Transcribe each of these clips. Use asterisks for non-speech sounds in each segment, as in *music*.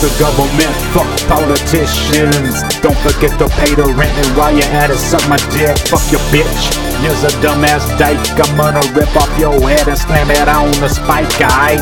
the government, fuck politicians. Don't forget to pay the rent, and while you're at it, suck my dick, fuck your bitch. You're a dumbass dyke, I'm gonna rip off your head and slam it on the spike, guy.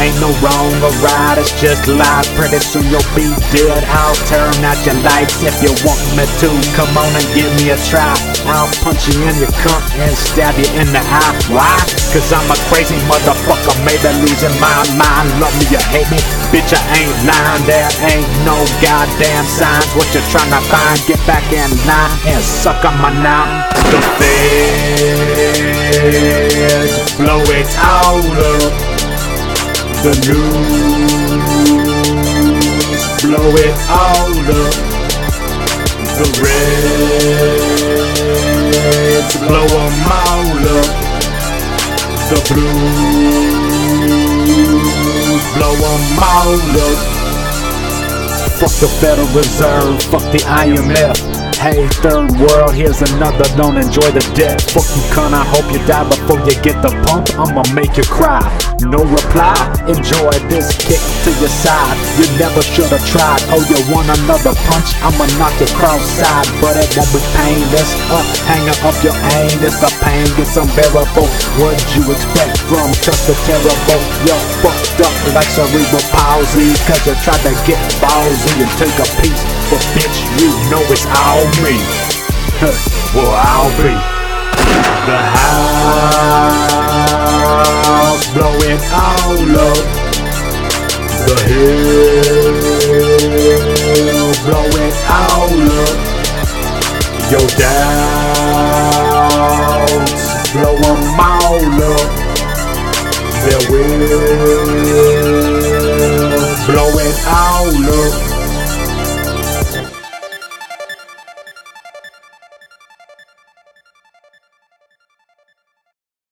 Ain't no wrong or right, it's just life. Pretty soon you'll be dead. I'll turn out your lights if you want me to. Come on and give me a try. I'll punch you in your cunt and stab you in the eye. Why? Cause I'm a crazy motherfucker, maybe losing my mind. Love me or hate me, bitch, I ain't lying. There ain't no goddamn signs. What you tryna find? Get back in line and suck on my nine. The feds blow it all up. The news blow it all up. The reds blow 'em all up. The blues blow 'em all up. Fuck the Federal Reserve, fuck the IMF. Hey, third world, here's another. Don't enjoy the death. Fuck you, cunt. I hope you die before you get the pump. I'ma make you cry. No reply. Enjoy this kick to your side. You never should've tried. Oh, you want another punch? I'ma knock you cross-side, but it won't be painless. Up, hanging up your. It's the pain gets unbearable. What'd you expect from just a terrible? You're fucked up like cerebral palsy. Cause you tried to get ballsy and take a piece. But bitch, you know it's all me. *laughs* well, I'll be the house blowing all up. The hill blowing all up. Your doubts blow 'em all up. Their will blowing all up.